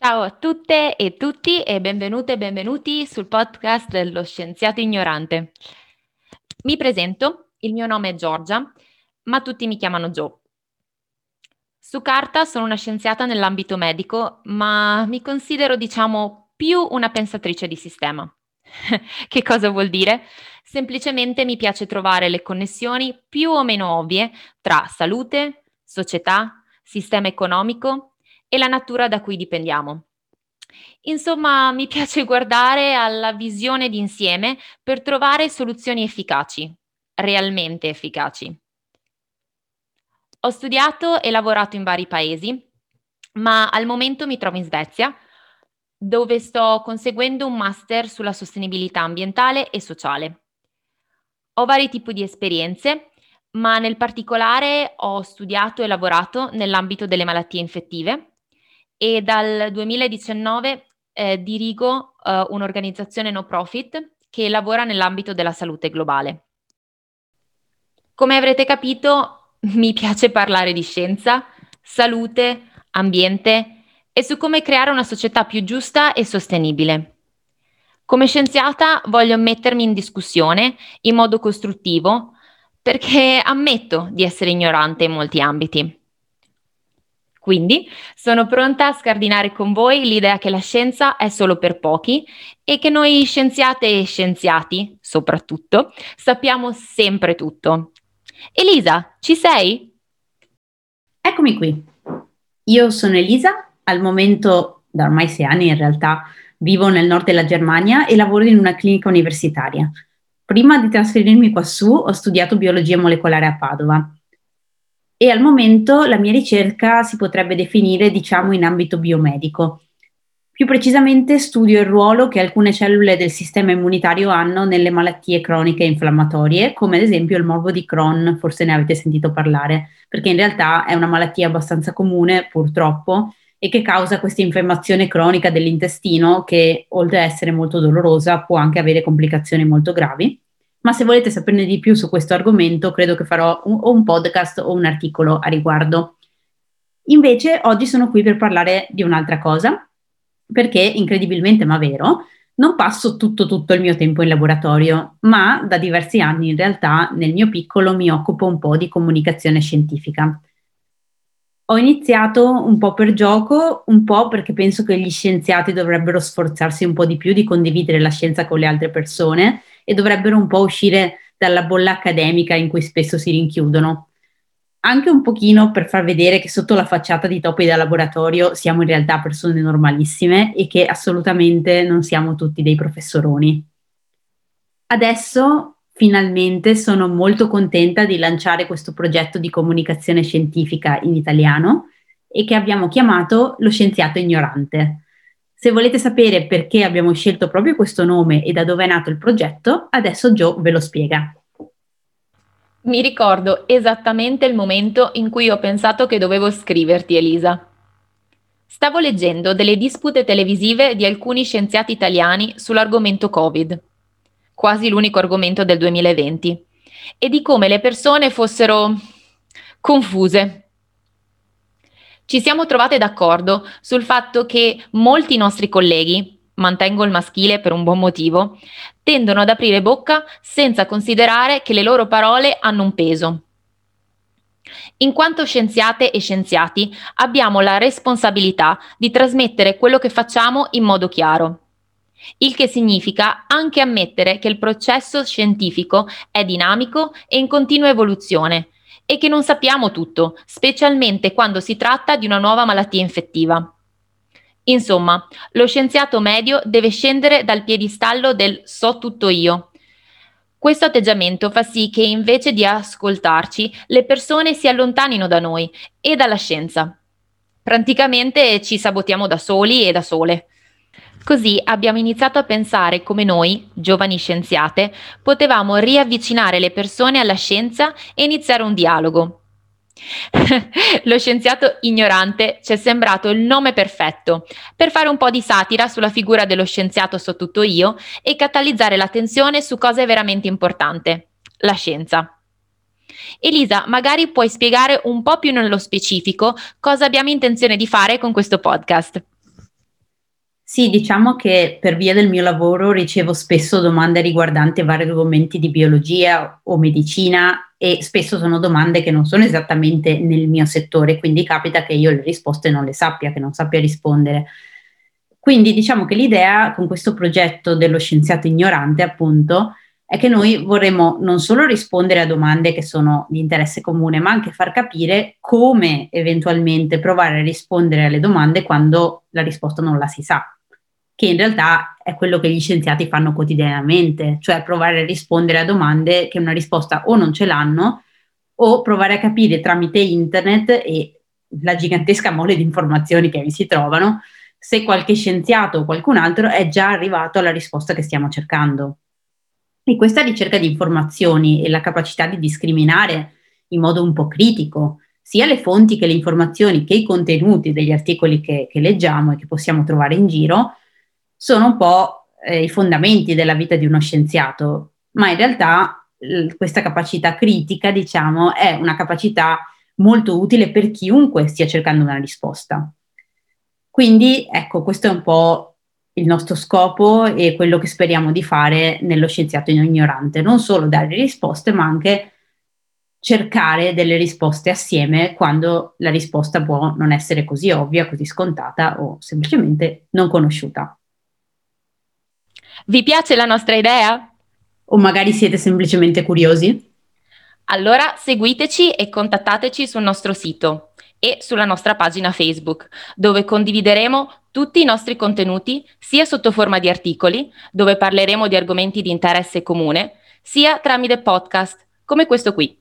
Ciao a tutte e tutti e benvenute e benvenuti sul podcast dello Scienziato Ignorante. Mi presento, il mio nome è Giorgia, ma tutti mi chiamano Joe. Su carta sono una scienziata nell'ambito medico, ma mi considero, diciamo, più una pensatrice di sistema. che cosa vuol dire? Semplicemente mi piace trovare le connessioni più o meno ovvie tra salute, società, sistema economico e la natura da cui dipendiamo. Insomma, mi piace guardare alla visione d'insieme per trovare soluzioni efficaci, realmente efficaci. Ho studiato e lavorato in vari paesi, ma al momento mi trovo in Svezia, dove sto conseguendo un master sulla sostenibilità ambientale e sociale. Ho vari tipi di esperienze, ma nel particolare ho studiato e lavorato nell'ambito delle malattie infettive e dal 2019 eh, dirigo eh, un'organizzazione no profit che lavora nell'ambito della salute globale. Come avrete capito, mi piace parlare di scienza, salute, ambiente e su come creare una società più giusta e sostenibile. Come scienziata voglio mettermi in discussione in modo costruttivo perché ammetto di essere ignorante in molti ambiti. Quindi sono pronta a scardinare con voi l'idea che la scienza è solo per pochi e che noi scienziate e scienziati, soprattutto, sappiamo sempre tutto. Elisa, ci sei? Eccomi qui. Io sono Elisa, al momento da ormai sei anni in realtà vivo nel nord della Germania e lavoro in una clinica universitaria. Prima di trasferirmi quassù ho studiato biologia molecolare a Padova e al momento la mia ricerca si potrebbe definire, diciamo, in ambito biomedico. Più precisamente studio il ruolo che alcune cellule del sistema immunitario hanno nelle malattie croniche inflammatorie, come ad esempio il morbo di Crohn, forse ne avete sentito parlare, perché in realtà è una malattia abbastanza comune, purtroppo, e che causa questa infiammazione cronica dell'intestino che, oltre ad essere molto dolorosa, può anche avere complicazioni molto gravi ma se volete saperne di più su questo argomento, credo che farò un, o un podcast o un articolo a riguardo. Invece oggi sono qui per parlare di un'altra cosa, perché incredibilmente ma vero, non passo tutto tutto il mio tempo in laboratorio, ma da diversi anni in realtà nel mio piccolo mi occupo un po' di comunicazione scientifica. Ho iniziato un po' per gioco, un po' perché penso che gli scienziati dovrebbero sforzarsi un po' di più di condividere la scienza con le altre persone e dovrebbero un po' uscire dalla bolla accademica in cui spesso si rinchiudono. Anche un pochino per far vedere che sotto la facciata di topi da laboratorio siamo in realtà persone normalissime e che assolutamente non siamo tutti dei professoroni. Adesso finalmente sono molto contenta di lanciare questo progetto di comunicazione scientifica in italiano e che abbiamo chiamato Lo scienziato ignorante se volete sapere perché abbiamo scelto proprio questo nome e da dove è nato il progetto, adesso Joe ve lo spiega. Mi ricordo esattamente il momento in cui ho pensato che dovevo scriverti, Elisa. Stavo leggendo delle dispute televisive di alcuni scienziati italiani sull'argomento Covid, quasi l'unico argomento del 2020, e di come le persone fossero confuse ci siamo trovate d'accordo sul fatto che molti nostri colleghi, mantengo il maschile per un buon motivo, tendono ad aprire bocca senza considerare che le loro parole hanno un peso. In quanto scienziate e scienziati abbiamo la responsabilità di trasmettere quello che facciamo in modo chiaro. Il che significa anche ammettere che il processo scientifico è dinamico e in continua evoluzione e che non sappiamo tutto, specialmente quando si tratta di una nuova malattia infettiva. Insomma, lo scienziato medio deve scendere dal piedistallo del so tutto io. Questo atteggiamento fa sì che invece di ascoltarci, le persone si allontanino da noi e dalla scienza. Praticamente ci sabotiamo da soli e da sole. Così abbiamo iniziato a pensare come noi, giovani scienziate, potevamo riavvicinare le persone alla scienza e iniziare un dialogo. Lo scienziato ignorante ci è sembrato il nome perfetto per fare un po' di satira sulla figura dello scienziato so tutto io e catalizzare l'attenzione su cosa è veramente importante, la scienza. Elisa, magari puoi spiegare un po' più nello specifico cosa abbiamo intenzione di fare con questo podcast. Sì, diciamo che per via del mio lavoro ricevo spesso domande riguardanti vari argomenti di biologia o medicina e spesso sono domande che non sono esattamente nel mio settore, quindi capita che io le risposte non le sappia, che non sappia rispondere. Quindi diciamo che l'idea con questo progetto dello scienziato ignorante, appunto, è che noi vorremmo non solo rispondere a domande che sono di interesse comune, ma anche far capire come eventualmente provare a rispondere alle domande quando la risposta non la si sa che in realtà è quello che gli scienziati fanno quotidianamente, cioè provare a rispondere a domande che una risposta o non ce l'hanno o provare a capire tramite internet e la gigantesca mole di informazioni che vi si trovano se qualche scienziato o qualcun altro è già arrivato alla risposta che stiamo cercando. E questa ricerca di informazioni e la capacità di discriminare in modo un po' critico sia le fonti che le informazioni che i contenuti degli articoli che, che leggiamo e che possiamo trovare in giro sono un po' eh, i fondamenti della vita di uno scienziato, ma in realtà l- questa capacità critica, diciamo, è una capacità molto utile per chiunque stia cercando una risposta. Quindi, ecco, questo è un po' il nostro scopo e quello che speriamo di fare nello scienziato ignorante, non solo dare risposte, ma anche cercare delle risposte assieme quando la risposta può non essere così ovvia, così scontata o semplicemente non conosciuta. Vi piace la nostra idea? O magari siete semplicemente curiosi? Allora seguiteci e contattateci sul nostro sito e sulla nostra pagina Facebook, dove condivideremo tutti i nostri contenuti, sia sotto forma di articoli, dove parleremo di argomenti di interesse comune, sia tramite podcast, come questo qui.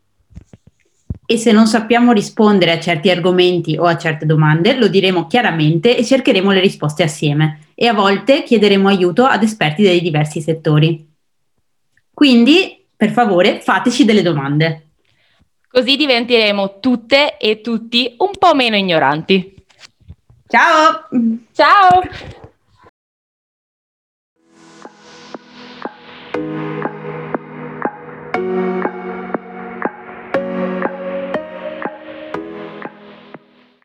E se non sappiamo rispondere a certi argomenti o a certe domande, lo diremo chiaramente e cercheremo le risposte assieme e a volte chiederemo aiuto ad esperti dei diversi settori. Quindi, per favore, fateci delle domande. Così diventeremo tutte e tutti un po' meno ignoranti. Ciao! Ciao!